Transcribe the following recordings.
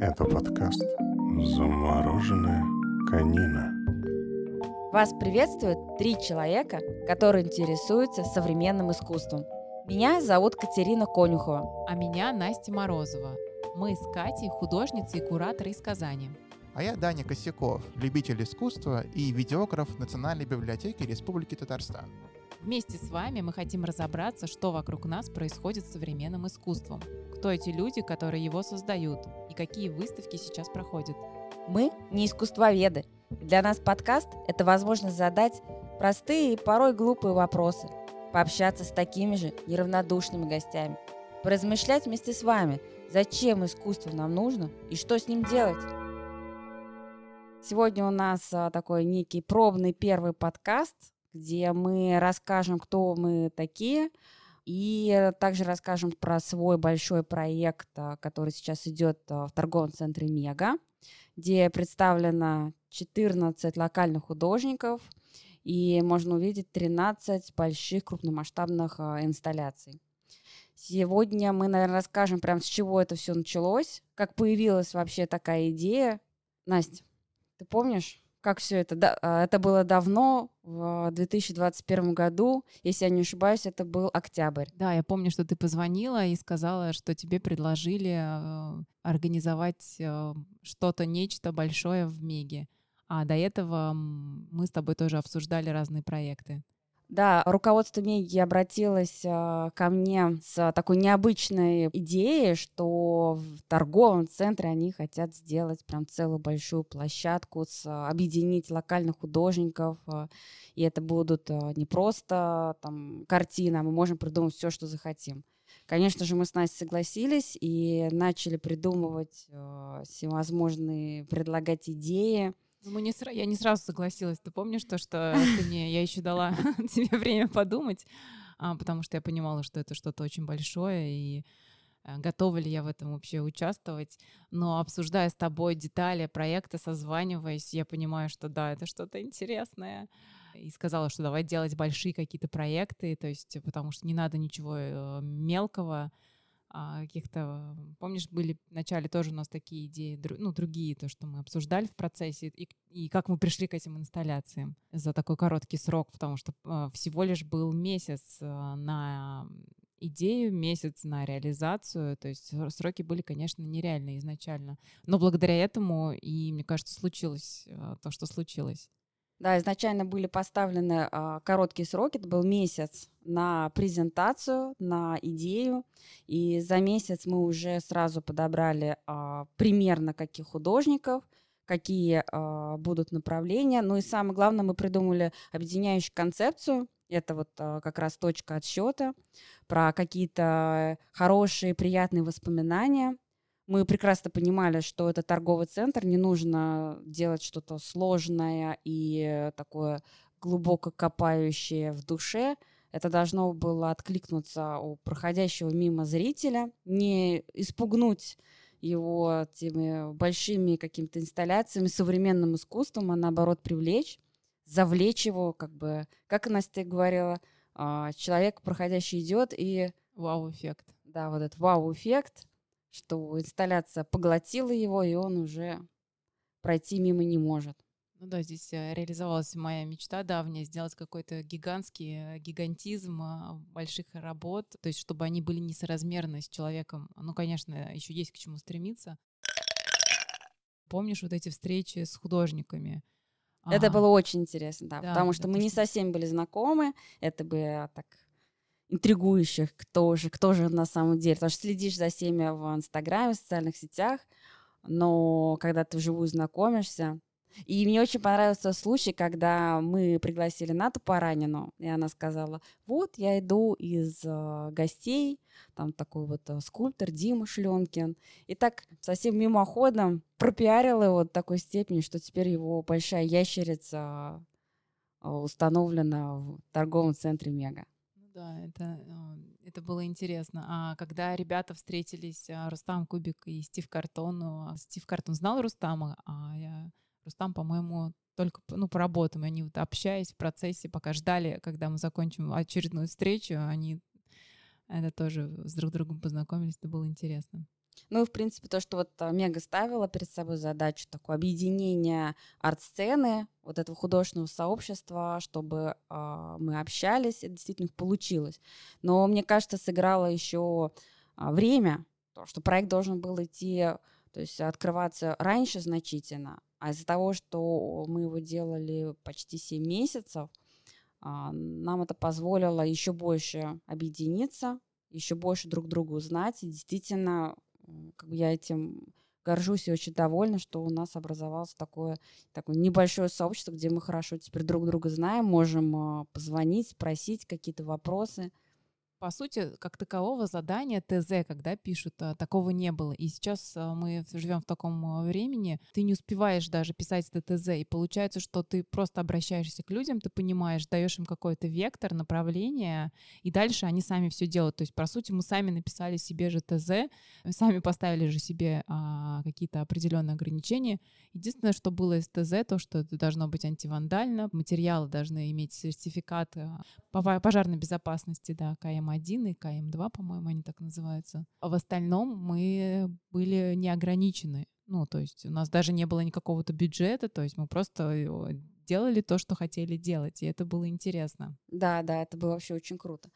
Это подкаст «Замороженная конина». Вас приветствуют три человека, которые интересуются современным искусством. Меня зовут Катерина Конюхова. А меня Настя Морозова. Мы с Катей художницы и кураторы из Казани. А я Даня Косяков, любитель искусства и видеограф Национальной библиотеки Республики Татарстан. Вместе с вами мы хотим разобраться, что вокруг нас происходит с современным искусством, кто эти люди, которые его создают, и какие выставки сейчас проходят. Мы не искусствоведы. Для нас подкаст – это возможность задать простые и порой глупые вопросы, пообщаться с такими же неравнодушными гостями, поразмышлять вместе с вами, зачем искусство нам нужно и что с ним делать. Сегодня у нас а, такой некий пробный первый подкаст, где мы расскажем, кто мы такие, и также расскажем про свой большой проект, а, который сейчас идет а, в торговом центре Мега, где представлено 14 локальных художников, и можно увидеть 13 больших крупномасштабных инсталляций. Сегодня мы, наверное, расскажем прям с чего это все началось, как появилась вообще такая идея. Настя, ты помнишь, как все это? Да, а, это было давно, в 2021 году, если я не ошибаюсь, это был октябрь. Да, я помню, что ты позвонила и сказала, что тебе предложили э, организовать э, что-то, нечто большое в Меге. А до этого мы с тобой тоже обсуждали разные проекты. Да, руководство Меги обратилось э, ко мне с такой необычной идеей, что в торговом центре они хотят сделать прям целую большую площадку, с, объединить локальных художников, э, и это будут э, не просто там картины, а мы можем придумать все, что захотим. Конечно же, мы с Настей согласились и начали придумывать э, всевозможные, предлагать идеи. Ну, мы не сра... Я не сразу согласилась. Ты помнишь то, что ты мне... Я еще дала тебе время подумать, а, потому что я понимала, что это что-то очень большое, и а, готова ли я в этом вообще участвовать. Но обсуждая с тобой детали проекта, созваниваясь, я понимаю, что да, это что-то интересное. И сказала, что давай делать большие какие-то проекты, то есть потому что не надо ничего э, мелкого, каких-то, помнишь, были в начале тоже у нас такие идеи, ну, другие, то, что мы обсуждали в процессе, и, и как мы пришли к этим инсталляциям за такой короткий срок, потому что э, всего лишь был месяц э, на идею, месяц на реализацию, то есть сроки были, конечно, нереальные изначально, но благодаря этому и, мне кажется, случилось то, что случилось. Да, изначально были поставлены а, короткие сроки, это был месяц на презентацию, на идею, и за месяц мы уже сразу подобрали а, примерно каких художников, какие а, будут направления, ну и самое главное, мы придумали объединяющую концепцию, это вот а, как раз точка отсчета, про какие-то хорошие, приятные воспоминания – мы прекрасно понимали, что это торговый центр, не нужно делать что-то сложное и такое глубоко копающее в душе. Это должно было откликнуться у проходящего мимо зрителя, не испугнуть его теми большими какими-то инсталляциями, современным искусством, а наоборот привлечь, завлечь его, как бы, как Настя говорила, а, человек, проходящий идет и... Вау-эффект. Да, вот этот вау-эффект, что инсталляция поглотила его, и он уже пройти мимо не может. Ну да, здесь э, реализовалась моя мечта давняя, сделать какой-то гигантский э, гигантизм э, больших работ, то есть чтобы они были несоразмерны с человеком. Ну, конечно, еще есть к чему стремиться. Помнишь вот эти встречи с художниками? Это а, было очень интересно, да, да потому что мы не совсем были знакомы, это бы так интригующих, кто же, кто же на самом деле. Потому что следишь за всеми в Инстаграме, в социальных сетях, но когда ты вживую знакомишься, и мне очень понравился случай, когда мы пригласили Нату Паранину, и она сказала, вот я иду из э, гостей, там такой вот э, скульптор Дима Шленкин, и так совсем мимоходом пропиарила его до такой степени, что теперь его большая ящерица э, установлена в торговом центре Мега. Да, это, а, это было интересно. А когда ребята встретились, а, Рустам Кубик и Стив Картон, а Стив Картон знал Рустама, а я, Рустам, по-моему, только ну, по работам. Они вот общаясь в процессе, пока ждали, когда мы закончим очередную встречу, они это тоже с друг другом познакомились, это было интересно. Ну и, в принципе, то, что вот а, Мега ставила перед собой задачу такое объединение арт-сцены, вот этого художественного сообщества, чтобы э, мы общались, это действительно получилось. Но мне кажется, сыграло еще э, время, то, что проект должен был идти, то есть открываться раньше значительно, а из-за того, что мы его делали почти 7 месяцев, нам это позволило еще больше объединиться, еще больше друг друга узнать и действительно как бы я этим горжусь и очень довольна, что у нас образовалось такое, такое небольшое сообщество, где мы хорошо теперь друг друга знаем, можем а, позвонить, спросить какие-то вопросы по сути, как такового задания ТЗ, когда пишут, а, такого не было. И сейчас а, мы живем в таком а, времени, ты не успеваешь даже писать это ТЗ, и получается, что ты просто обращаешься к людям, ты понимаешь, даешь им какой-то вектор, направление, и дальше они сами все делают. То есть, по сути, мы сами написали себе же ТЗ, сами поставили же себе а, какие-то определенные ограничения. Единственное, что было из ТЗ, то, что это должно быть антивандально, материалы должны иметь сертификат по пожарной безопасности, да, КМ КМ-1 и КМ-2, по-моему, они так называются. А в остальном мы были не ограничены. Ну, то есть у нас даже не было никакого-то бюджета, то есть мы просто делали то, что хотели делать, и это было интересно. Да, да, это было вообще очень круто.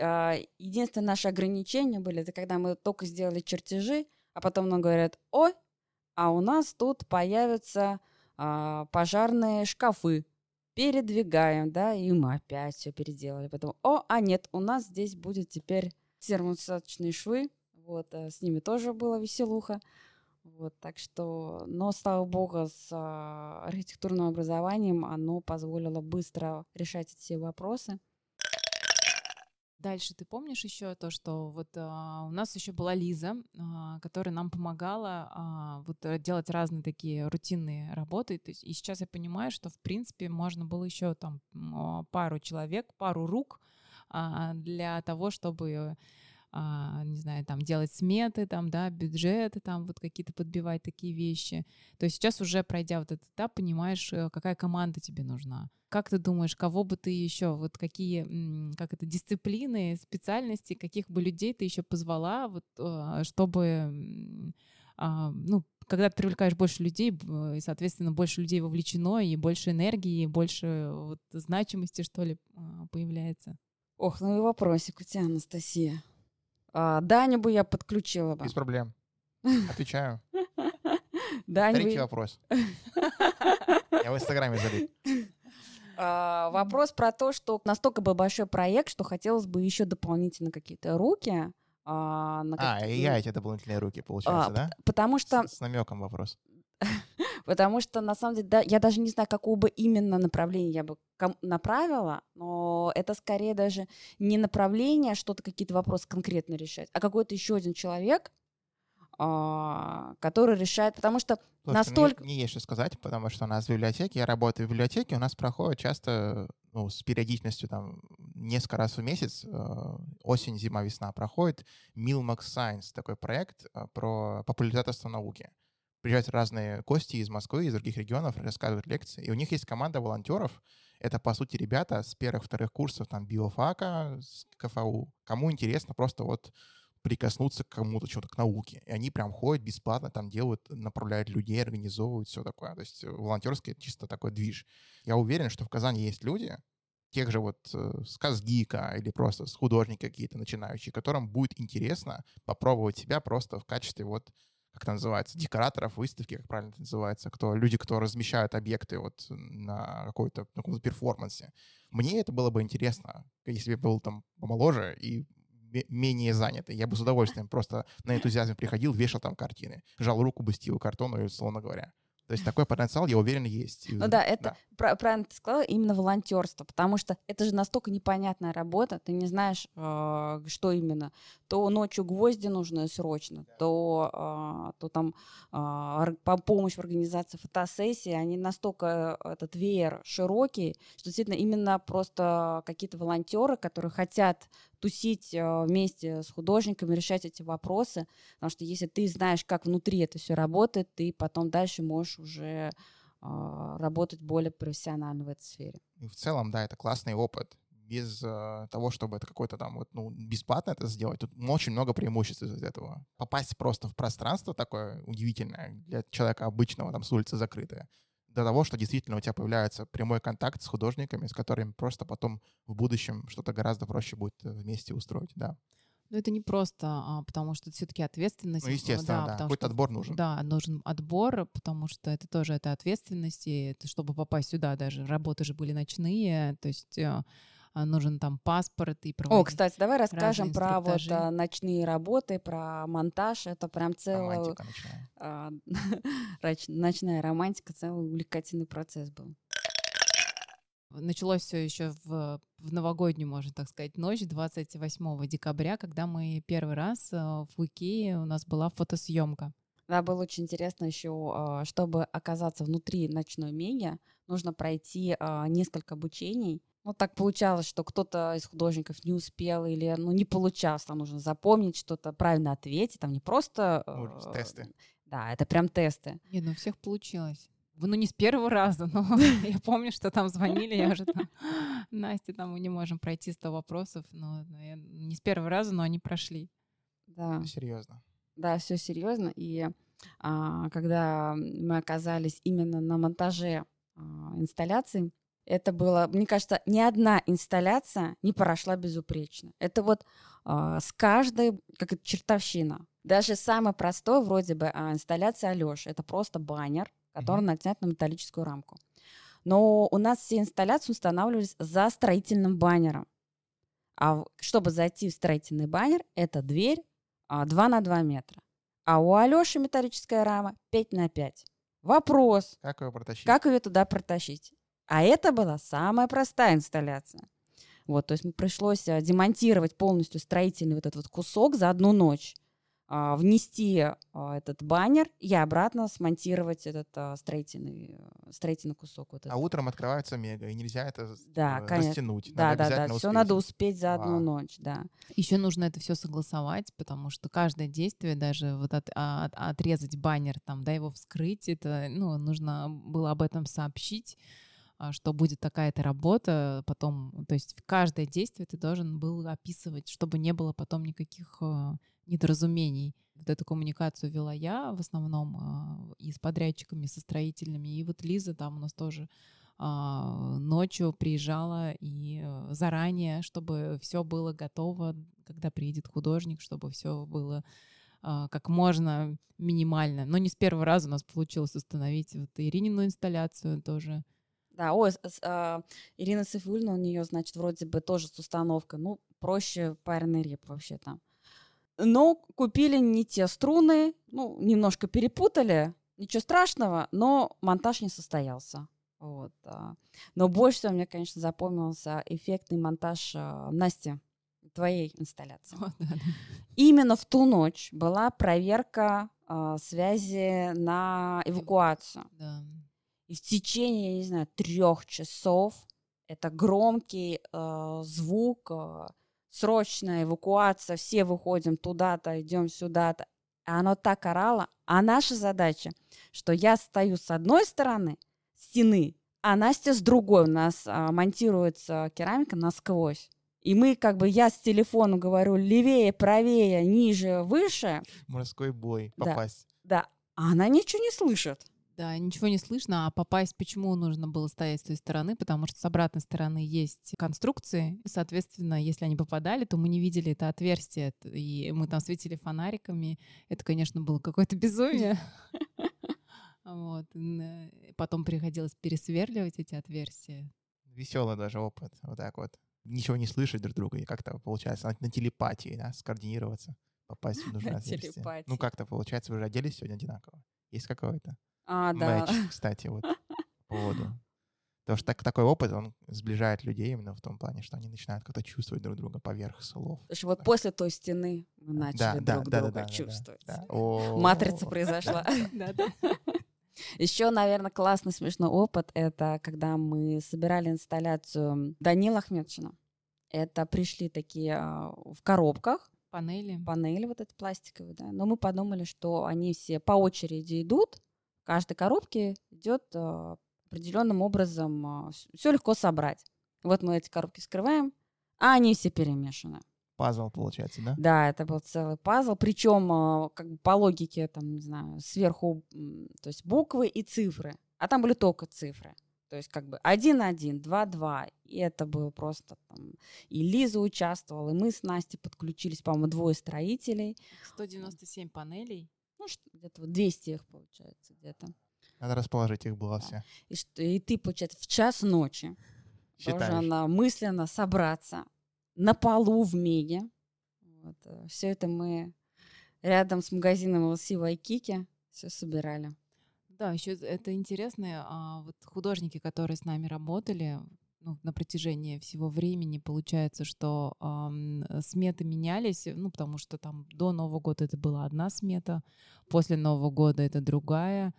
А, единственное наше ограничение были, это когда мы только сделали чертежи, а потом нам говорят, ой, а у нас тут появятся а, пожарные шкафы передвигаем, да, и мы опять все переделали. Потом, о, а нет, у нас здесь будет теперь термоусадочные швы, вот, а с ними тоже была веселуха. Вот, так что, но, слава богу, с а, архитектурным образованием оно позволило быстро решать все вопросы. Дальше ты помнишь еще то, что вот а, у нас еще была Лиза, а, которая нам помогала а, вот э, делать разные такие рутинные работы. То есть, и сейчас я понимаю, что в принципе можно было еще там а, пару человек, пару рук а, для того, чтобы а, не знаю, там делать сметы, там, да, бюджеты, там вот какие-то подбивать такие вещи. То есть сейчас уже пройдя вот этот этап, понимаешь, э, какая команда тебе нужна. Как ты думаешь, кого бы ты еще, вот какие, как это, дисциплины, специальности, каких бы людей ты еще позвала, вот, а, чтобы, а, ну, когда ты привлекаешь больше людей, и, соответственно, больше людей вовлечено, и больше энергии, и больше вот значимости, что ли, появляется. Ох, ну и вопросик у тебя, Анастасия. А, Даню бы я подключила бы. Без проблем. Отвечаю. Даню Третий вопрос. Я в Инстаграме залит. А, вопрос про то, что настолько был большой проект, что хотелось бы еще дополнительно какие-то руки. А, на а и я эти дополнительные руки, получается, а, да? Потому что... С, с намеком вопрос. Потому что, на самом деле, да, я даже не знаю, какого бы именно направления я бы направила, но это скорее даже не направление, что-то, какие-то вопросы конкретно решать, а какой-то еще один человек, а, который решает, потому что Слушайте, настолько... Мне, мне есть что сказать, потому что у нас в библиотеке, я работаю в библиотеке, у нас проходит часто ну, с периодичностью там несколько раз в месяц, э, осень, зима, весна проходит Milmax Science, такой проект э, про популяризацию науки приезжают разные гости из Москвы, из других регионов, рассказывают лекции. И у них есть команда волонтеров. Это, по сути, ребята с первых-вторых курсов там биофака, с КФУ. Кому интересно просто вот прикоснуться к кому-то, что-то к науке. И они прям ходят бесплатно, там делают, направляют людей, организовывают все такое. То есть волонтерский чисто такой движ. Я уверен, что в Казани есть люди, тех же вот э, с Казгика или просто с художники какие-то начинающие, которым будет интересно попробовать себя просто в качестве вот как это называется, декораторов выставки, как правильно это называется, кто, люди, кто размещают объекты вот на какой-то каком-то перформансе. Мне это было бы интересно, если бы я был там помоложе и менее занятый. Я бы с удовольствием просто на энтузиазме приходил, вешал там картины, жал руку бы стилу картону, условно говоря. То есть такой потенциал, я уверен, есть. Ну да, это да. правильно ты сказала, именно волонтерство, потому что это же настолько непонятная работа, ты не знаешь, э, что именно. То ночью гвозди нужны срочно, да. то, э, то там э, помощь в организации фотосессии, они настолько этот веер широкий, что действительно именно просто какие-то волонтеры, которые хотят тусить э, вместе с художниками, решать эти вопросы, потому что если ты знаешь, как внутри это все работает, ты потом дальше можешь уже а, работать более профессионально в этой сфере. И в целом, да, это классный опыт. без э, того, чтобы это какой-то там вот, ну, бесплатно это сделать. Тут очень много преимуществ из этого. Попасть просто в пространство такое удивительное для человека обычного, там, с улицы закрытое, до того, что действительно у тебя появляется прямой контакт с художниками, с которыми просто потом в будущем что-то гораздо проще будет э, вместе устроить, да. Но это не просто, а, потому что это все-таки ответственность. Ну, естественно, да. потому Какой-то что- отбор нужен. Да, нужен отбор, потому что это тоже это ответственность, и это, чтобы попасть сюда даже. Работы же были ночные, то есть э, нужен там паспорт и О, проводить. кстати, давай расскажем про вот а, ночные работы, про монтаж. Это прям целая Романтика а, ночная романтика, целый увлекательный процесс был. Началось все еще в, в новогоднюю, можно так сказать, ночь 28 декабря, когда мы первый раз э, в Икее у нас была фотосъемка. Да, было очень интересно еще, а, чтобы оказаться внутри ночной меги, нужно пройти а, несколько обучений. Ну, так получалось, что кто-то из художников не успел или, ну, не получалось, там нужно запомнить что-то, правильно ответить, там не просто... Э, тесты. Да, это прям тесты. Не, ну всех получилось. Ну, не с первого раза, но я помню, что там звонили, я уже там, Настя, там мы не можем пройти 100 вопросов, но но я- не с первого раза, но они прошли. Да. Серьезно. Да, все серьезно. И а, когда мы оказались именно на монтаже а, инсталляции, это было, мне кажется, ни одна инсталляция не прошла безупречно. Это вот а, с каждой, как это чертовщина. Даже самое простое, вроде бы, а, инсталляция Алёши, это просто баннер, который Мгм. натянут на металлическую рамку. Но у нас все инсталляции устанавливались за строительным баннером. А чтобы зайти в строительный баннер, это дверь а, 2 на 2 метра. А у Алёши металлическая рама 5 на 5. Вопрос, Как его протащить? как ее туда протащить? А это была самая простая инсталляция. Вот, то есть мне пришлось а, демонтировать полностью строительный вот этот вот кусок за одну ночь, а, внести а, этот баннер и обратно смонтировать этот а, строительный, э, строительный кусок. Вот А этот. утром открывается мега, и нельзя это Да, э, конечно. растянуть. Да, Надо да, да, обязательно все успеть. надо успеть за одну Вау. ночь, да. Еще нужно это все согласовать, потому что каждое действие, даже вот от- а, от- отрезать баннер, там, да, его вскрыть, это, ну, нужно было об этом сообщить, а, что будет такая-то работа, потом, то есть каждое действие ты должен был описывать, чтобы не было потом никаких а, недоразумений. Вот эту коммуникацию вела я в основном а, и с подрядчиками, со строительными, и вот Лиза там у нас тоже а, ночью приезжала и э, заранее, чтобы все было готово, когда приедет художник, чтобы все было а, как можно минимально. Но не с первого раза у нас получилось установить вот Иринину инсталляцию тоже. Да, ой, а, Ирина Сайфуллина, у нее, значит, вроде бы тоже с установкой, ну, проще пареный реп вообще там. Но купили не те струны, ну, немножко перепутали, ничего страшного, но монтаж не состоялся. Вот. а. Но больше всего мне, конечно, запомнился эффектный монтаж а, Насти, твоей инсталляции. Вот, да, да. Именно в ту ночь была проверка связи на эвакуацию. Да. И в течение, я не знаю, трех часов это громкий э, звук, э, срочная эвакуация, все выходим туда-то, идем сюда-то. А оно так орало. А наша задача, что я стою с одной стороны стены, а Настя с другой. У нас а, монтируется керамика насквозь. И мы, как бы, я с телефона говорю левее, правее, ниже, выше. Морской бой. Да. Попасть. Да, а она ничего не слышит. Да, ничего не слышно, а попасть, почему нужно было стоять с той стороны, потому что с обратной стороны есть конструкции, и, соответственно, если они попадали, то мы не видели это отверстие, и мы там светили фонариками, это, конечно, было какое-то безумие. Вот. э, Потом приходилось пересверливать эти отверстия. Веселый даже опыт. Вот так вот. Ничего не слышать друг друга. И как-то получается на, на телепатии, да, скоординироваться, попасть в нужное отверстие. Ну как-то получается, вы же оделись сегодня одинаково. Есть какой-то А, да. матч, кстати, вот по поводу. Потому что так, такой опыт, он сближает людей именно в том плане, что они начинают как-то чувствовать друг друга поверх слов. Потому что вот после той стены мы начали друг друга чувствовать. да. О, Матрица произошла. Да, да. Еще, наверное, классный смешной опыт это когда мы собирали инсталляцию Данила Ахмедшина. Это пришли такие а, в коробках Панели. панели вот эти пластиковые, да. Но мы подумали, что они все по очереди идут. Каждой коробке идет а, определенным образом все легко собрать. Вот мы эти коробки скрываем, а они все перемешаны. Пазл получается, да? Да, это был целый пазл. Причем, а, как бы по логике, там, не знаю, сверху, то есть буквы и цифры. А там были только цифры. То есть как бы 1-1, 2-2. И это было просто там... И Лиза участвовала, и мы с Настей подключились, по-моему, двое строителей. 197 панелей. Ну, что- где-то вот 200 их, получается, где-то. Надо расположить их было все. И, что, и ты, получается, в час ночи Считаешь. должна мысленно собраться на полу в Меге. Вот, все это мы рядом с магазином LC Вайкики все собирали. Да, еще это интересно, а, вот художники, которые с нами работали ну, на протяжении всего времени, получается, что ам, сметы менялись, ну, потому что там до Нового года это была одна смета, после Нового года это другая,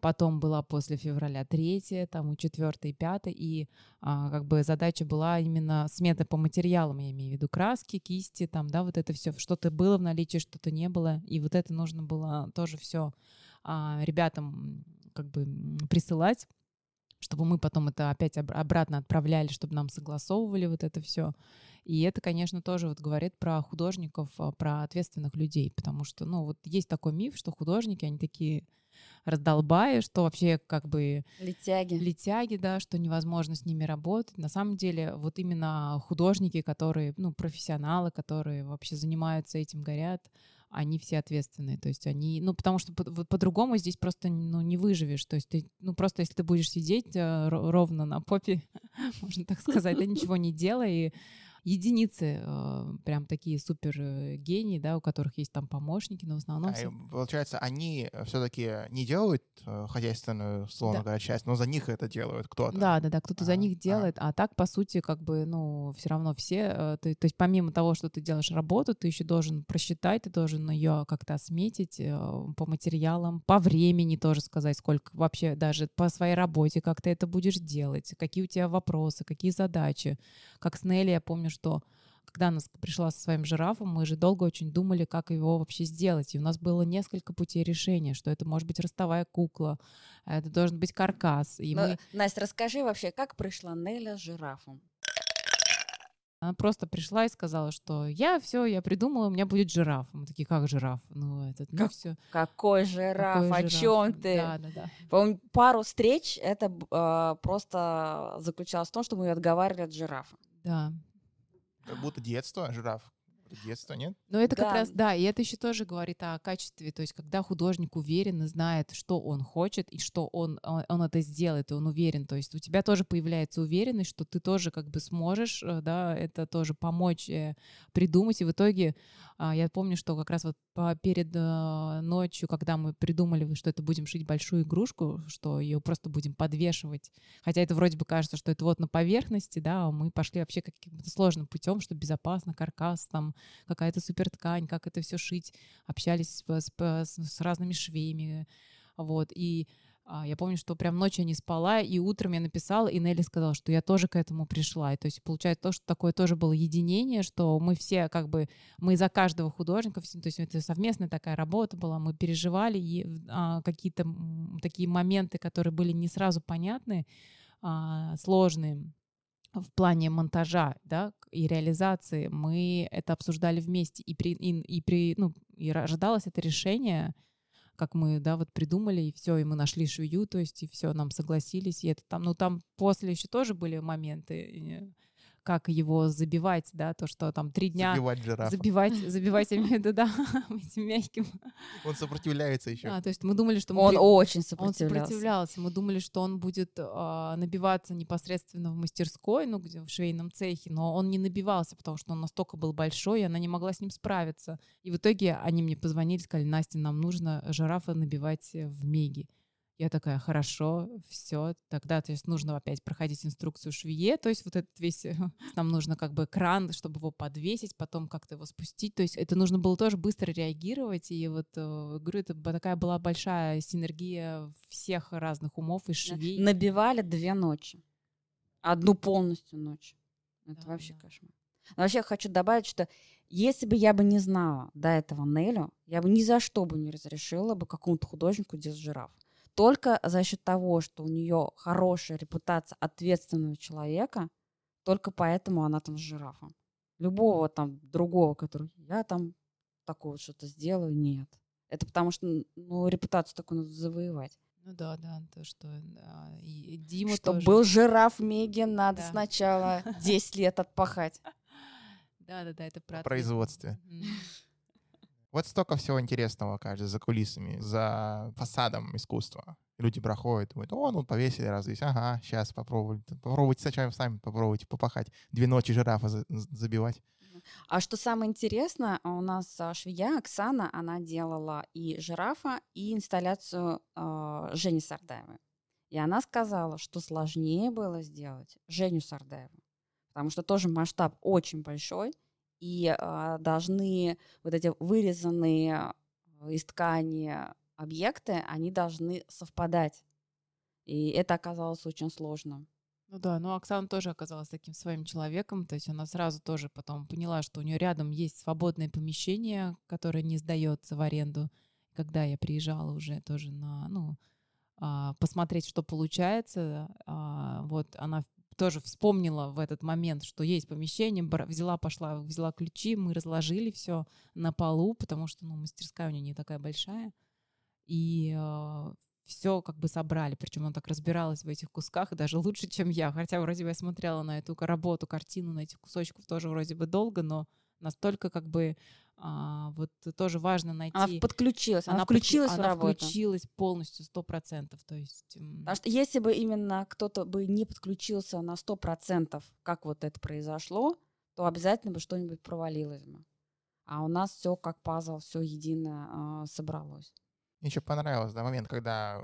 потом была после февраля третья, там и четвертая, и пятая, и а, как бы задача была именно смета по материалам, я имею в виду краски, кисти, там, да, вот это все, что-то было в наличии, что-то не было, и вот это нужно было тоже все а, ребятам как бы присылать, чтобы мы потом это опять об- обратно отправляли, чтобы нам согласовывали вот это все. И это, конечно, тоже вот говорит про художников, а, про ответственных людей, потому что, ну, вот есть такой миф, что художники, они такие раздолбаи, что вообще как бы Летяги. летяги, да, что невозможно с ними работать. На самом деле, вот именно художники, которые, ну, профессионалы, которые вообще занимаются этим, горят, они все ответственные. То есть они, ну, потому что по- по-другому здесь просто, ну, не выживешь. То есть ты, ну, просто если ты будешь сидеть э, ро- ровно на попе, можно так сказать, да, ничего не делая, и единицы э, прям такие супер э, гении, да, у которых есть там помощники, но в основном А, все получается, они все-таки не делают э, хозяйственную, условно Да. говоря, часть, но за них это делают кто-то. Да, да, да, кто-то за А, них а. делает, а так, по сути, как бы, ну, все равно все, э, ты- то есть помимо того, что ты делаешь работу, ты еще должен просчитать, ты должен ее как-то осметить э, по материалам, по времени тоже сказать, сколько вообще даже по своей работе, как ты это будешь делать, какие у тебя вопросы, какие задачи. Как с Нелли, я помню, что когда она пришла со своим жирафом, мы же долго очень думали, как его вообще сделать. И у нас было несколько путей решения, что это может быть ростовая кукла, это должен быть каркас. И Но, мы Настя, расскажи вообще, как пришла Неля с жирафом? Она просто пришла и сказала, что я все, я придумала, у меня будет жираф. Мы такие, как жираф? Ну, этот, ну Как- все. Какой жираф? о чем ты? Да, да, да. По-моему, пару встреч это а, просто заключалось в том, что мы ее отговаривали от жирафа. Да. Как будто детство, жираф. Детство, нет? Но это как Да. раз, да, и это еще тоже говорит о качестве, то есть когда художник уверен и знает, что он хочет, и что он, он, он это сделает, и он уверен, то есть у тебя тоже появляется уверенность, что ты тоже как бы сможешь, э, да, это тоже помочь э, придумать, и в итоге а, я помню, что как раз вот по- перед э, ночью, когда мы придумали, что это будем шить большую игрушку, что ее просто будем подвешивать, хотя это вроде бы кажется, что это вот на поверхности, да, а мы пошли вообще каким-то сложным путем, чтобы безопасно, каркас там, какая-то супер ткань, как это все шить, общались с, с- с- разными швеями, вот, и а, я помню, что прям ночью я не спала, и утром я написала, и Нелли сказала, что я тоже к этому пришла. И то есть получается то, что такое тоже было единение, что мы все как бы, мы за каждого художника, то есть это совместная такая работа была, мы переживали и, а, какие-то такие моменты, которые были не сразу понятны, а, сложные в плане монтажа, да, и реализации, мы это обсуждали вместе, и при, и, и при, ну, и ожидалось это решение, как мы, да, вот придумали, и все, и мы нашли швею, то есть, и все, нам согласились, и это там, ну, там после еще тоже были моменты, как его забивать, да, то, что там три дня Забивать жирафа. забивать, забивать, я имею в виду, да, этим мягким. Он сопротивляется еще. А, то есть мы думали, что мы Он очень он сопротивлялся. сопротивлялся. Мы думали, что он будет а, набиваться непосредственно в мастерской, ну, где в швейном цехе, но он не набивался, потому что он настолько был большой, и она не могла с ним справиться. И в итоге они мне позвонили, сказали, Настя, нам нужно жирафа набивать э, в Меги. Я такая, хорошо, все, тогда то есть нужно опять проходить инструкцию швее, то есть вот этот весь, э, нам нужно как бы кран, чтобы его подвесить, потом как-то его спустить, то есть это нужно было тоже быстро реагировать, и вот, э, говорю, это такая была большая синергия всех разных умов и швей. Набивали две ночи. Одну полностью ночь. Это Да, вообще да. кошмар. Но вообще хочу добавить, что если бы я бы не знала до этого Нелю, я бы ни за что бы не разрешила бы какому-то художнику делать жираф. Только за счет того, что у нее хорошая репутация ответственного человека, Только поэтому она там с жирафом. Любого там другого, который я там такое что-то сделаю, нет. Это потому что, ну, репутацию такую надо завоевать. Ну да, да, то, что да, и Дима Чтобы тоже. был жираф Мегин, надо Да. сначала 10 лет отпахать. Да, да, да, это ответ- производстве. Вот столько всего интересного, кажется, за кулисами, за фасадом искусства. Люди проходят, думают, о, ну повесили раз здесь, ага, сейчас попробуйте. Попробуйте сначала сами попробуйте попахать. Две ночи жирафа за- забивать. А что самое интересное, у нас а, швея Оксана, она делала и жирафа, и инсталляцию а, Жени Сардаевой. И она сказала, что сложнее было сделать Женю Сардаеву, потому что тоже масштаб очень большой, и а, должны вот эти вырезанные а, из ткани объекты, они должны совпадать. И это оказалось очень сложно. Ну да, но Оксана тоже оказалась таким своим человеком, то есть она сразу тоже потом поняла, что у нее рядом есть свободное помещение, которое не сдается в аренду. Когда я приезжала уже тоже на, ну, а, посмотреть, что получается, вот она тоже вспомнила в этот момент, что есть помещение, взяла, пошла, взяла ключи, мы разложили все на полу, потому что, ну, мастерская у нее не такая большая, и все как бы собрали. Причем она так разбиралась в этих кусках, даже лучше, чем я. Хотя вроде бы я смотрела на эту работу, картину, на этих кусочков тоже вроде бы долго, но настолько как бы а, вот тоже важно найти... Она подключилась, она, подклю- включилась в она работу. включилась полностью, сто процентов. То есть... Потому что если бы именно кто-то бы не подключился на 100%, как вот это произошло, то обязательно бы что-нибудь провалилось бы. А у нас все как пазл, все едино а, собралось. Мне еще понравилось, да, момент, когда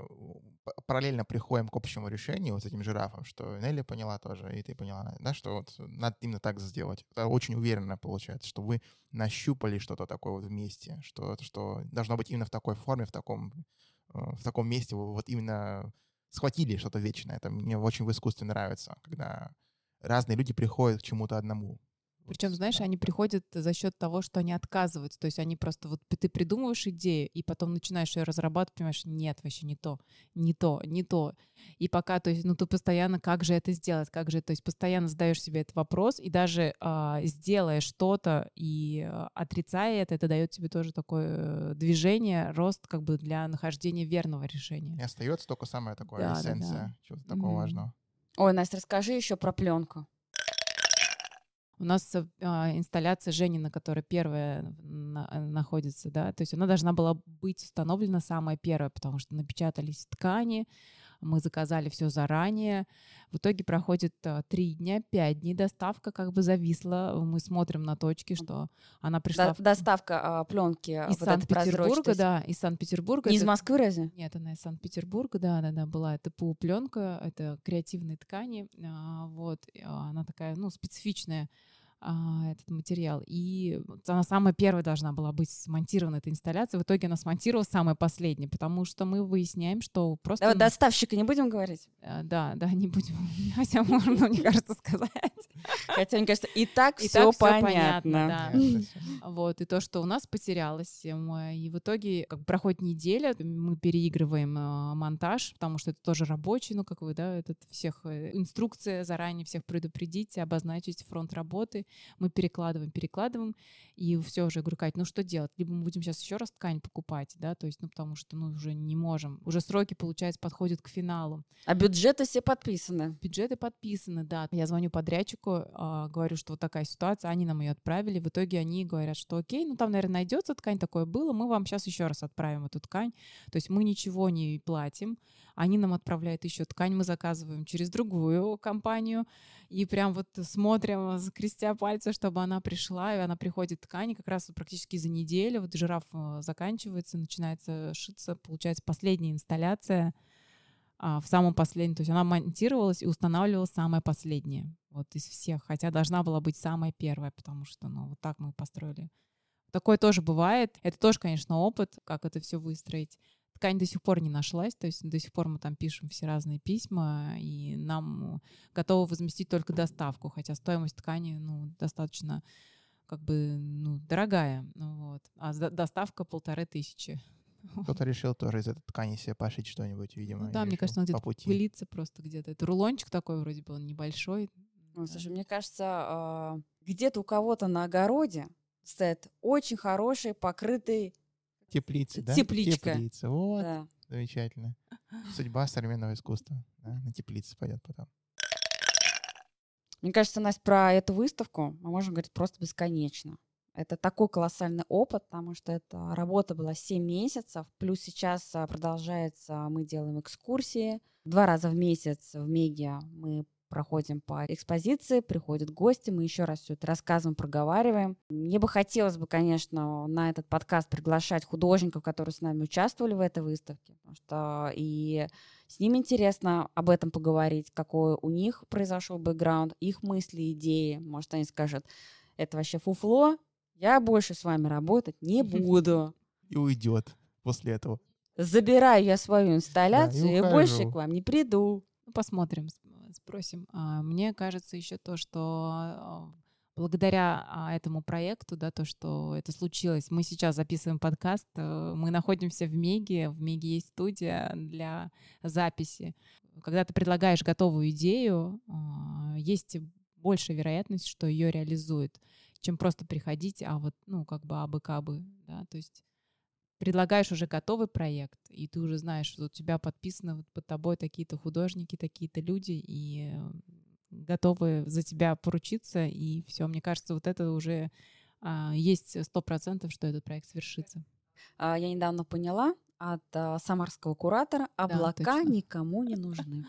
параллельно приходим к общему решению вот с этим жирафом, что Нелли поняла тоже, и ты поняла, да, что вот надо именно так сделать. Это очень уверенно получается, что вы нащупали что-то такое вот вместе, что, что должно быть именно в такой форме, в таком, э, в таком месте, вы вот именно схватили что-то вечное. Это мне очень в искусстве нравится, когда разные люди приходят к чему-то одному. Причем, знаешь, да. они приходят за счет того, что они отказываются. То есть они просто вот ты придумываешь идею, и потом начинаешь ее разрабатывать, понимаешь, нет, вообще не то, не то, не то. И пока, то есть, ну ты постоянно, как же это сделать, как же, то есть постоянно задаешь себе этот вопрос, и даже а, сделая что-то и а, отрицая это, это дает тебе тоже такое э, движение, рост как бы для нахождения верного решения. И остается только самое такое Да, да, да. эссенция чего-то такого Мгм. важного. Ой, Настя, расскажи еще про пленку. У нас э, инсталляция Женина, которая первая на- э, находится, да, то есть она должна была быть установлена самая первая, потому что напечатались ткани, мы заказали все заранее. В итоге проходит а, три дня, пять дней доставка как бы зависла. Мы смотрим на точки, что она пришла До- в- доставка пленки из вот Санкт-Петербурга, да, из Санкт-Петербурга. Не из Это- Москвы разве? нет, она из Санкт-Петербурга, да, да, да, была. Это ПУ пленка, это креативные ткани, а, вот, а, она такая, ну, специфичная а, этот материал. И она самая первая должна была быть смонтирована, эта инсталляция. В итоге она смонтировалась самая последняя, потому что мы выясняем, что просто... Н- доставщика не будем говорить? а, Да, да, не будем, хотя можно, мне кажется, сказать. Хотя, мне кажется, и так И все так понятно. понятно, да. Вот, и то, что у нас потерялось, эм, и в итоге как проходит неделя, мы переигрываем э, монтаж, потому что это тоже рабочий, ну, как вы, да, этот всех, э, инструкция заранее всех предупредить, обозначить фронт работы, мы перекладываем, перекладываем, и все уже, говорю, Кать, ну что делать? Либо мы будем сейчас еще раз ткань покупать, да, то есть, ну, потому что, ну, уже не можем, уже сроки, получается, подходят к финалу. А бюджеты все подписаны. Бюджеты подписаны, да. Я звоню подрядчику, а, говорю, что вот такая ситуация, они нам ее отправили. В итоге они говорят, что окей, ну там, наверное, найдется ткань, такое было, мы вам сейчас еще раз отправим эту ткань. То есть мы ничего не платим, они нам отправляют еще ткань, мы заказываем через другую компанию, и прям вот смотрим, скрестя пальцы, чтобы она пришла, и она приходит ткань, и как раз практически за неделю, вот жираф э, заканчивается, начинается шиться, получается последняя инсталляция, а, в самом последнем. То есть она монтировалась и устанавливалась самая последняя. Вот из всех. Хотя должна была быть самая первая, потому что, ну, вот так мы построили. Такое тоже бывает. Это тоже, конечно, опыт, как это все выстроить. Ткань до сих пор не нашлась, то есть до сих пор мы там пишем все разные письма, и нам готовы возместить только доставку, хотя стоимость ткани, ну, достаточно как бы, ну, дорогая, ну, вот. А доставка полторы тысячи. Кто-то решил тоже из этой ткани себе пошить что-нибудь, видимо. Ну да, мне кажется, он где-то пылится просто где-то. Это рулончик такой вроде бы, он небольшой. Ой, слушай, мне кажется, а, где-то у кого-то на огороде стоит очень хороший покрытый Теплицы, да? Тепличка. Теплица, вот, да, замечательно. Судьба современного искусства. да, На теплице пойдет потом. Мне кажется, Настя, про эту выставку мы можем говорить просто бесконечно. Это такой колоссальный опыт, потому что эта работа была 7 месяцев, плюс сейчас а, продолжается, мы делаем экскурсии. Два раза в месяц в Меге мы проходим по экспозиции, приходят гости, мы еще раз все это рассказываем, проговариваем. Мне бы хотелось бы, конечно, на этот подкаст приглашать художников, которые с нами участвовали в этой выставке, потому что и с ними интересно об этом поговорить, какой у них произошел бэкграунд, их мысли, идеи. Может, они скажут, это вообще фуфло, я больше с вами работать не буду. И уйдет после этого. Забираю я свою инсталляцию и больше ухожу. к вам не приду. Ну, посмотрим, спросим. А, Мне кажется еще то, что а, благодаря а, этому проекту, да, то, что это случилось, мы сейчас записываем подкаст, э, мы находимся в Меге, в Меге есть студия для записи. Когда ты предлагаешь готовую идею, есть большая вероятность, что ее реализуют, чем просто приходить, а вот, ну, как бы абы-кабы, да, то есть предлагаешь уже готовый проект, и ты уже знаешь, что у тебя подписаны вот под тобой такие-то художники, такие-то люди, и готовы за тебя поручиться, и все. Мне кажется, вот это уже а, есть сто процентов, что этот проект свершится. А, Я недавно поняла от а, самарского куратора, облака точно. никому не нужны.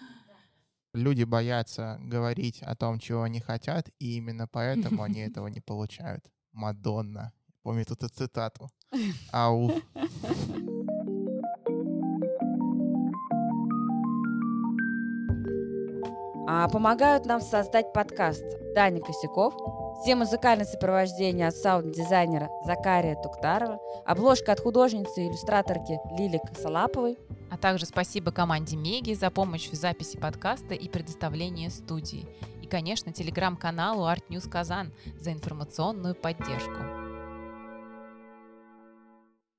Люди боятся говорить о том, чего они хотят, и именно поэтому они этого не получают. Мадонна. Помню эту цитату. Ау. А помогают нам создать подкаст Даня Косяков, все музыкальное сопровождение от саунд-дизайнера Закария Туктарова, обложка от художницы и иллюстраторки Лили Косолаповой. А также спасибо команде Меги за помощь в записи подкаста и предоставлении студии. И, конечно, телеграм-каналу Art News Казан за информационную поддержку.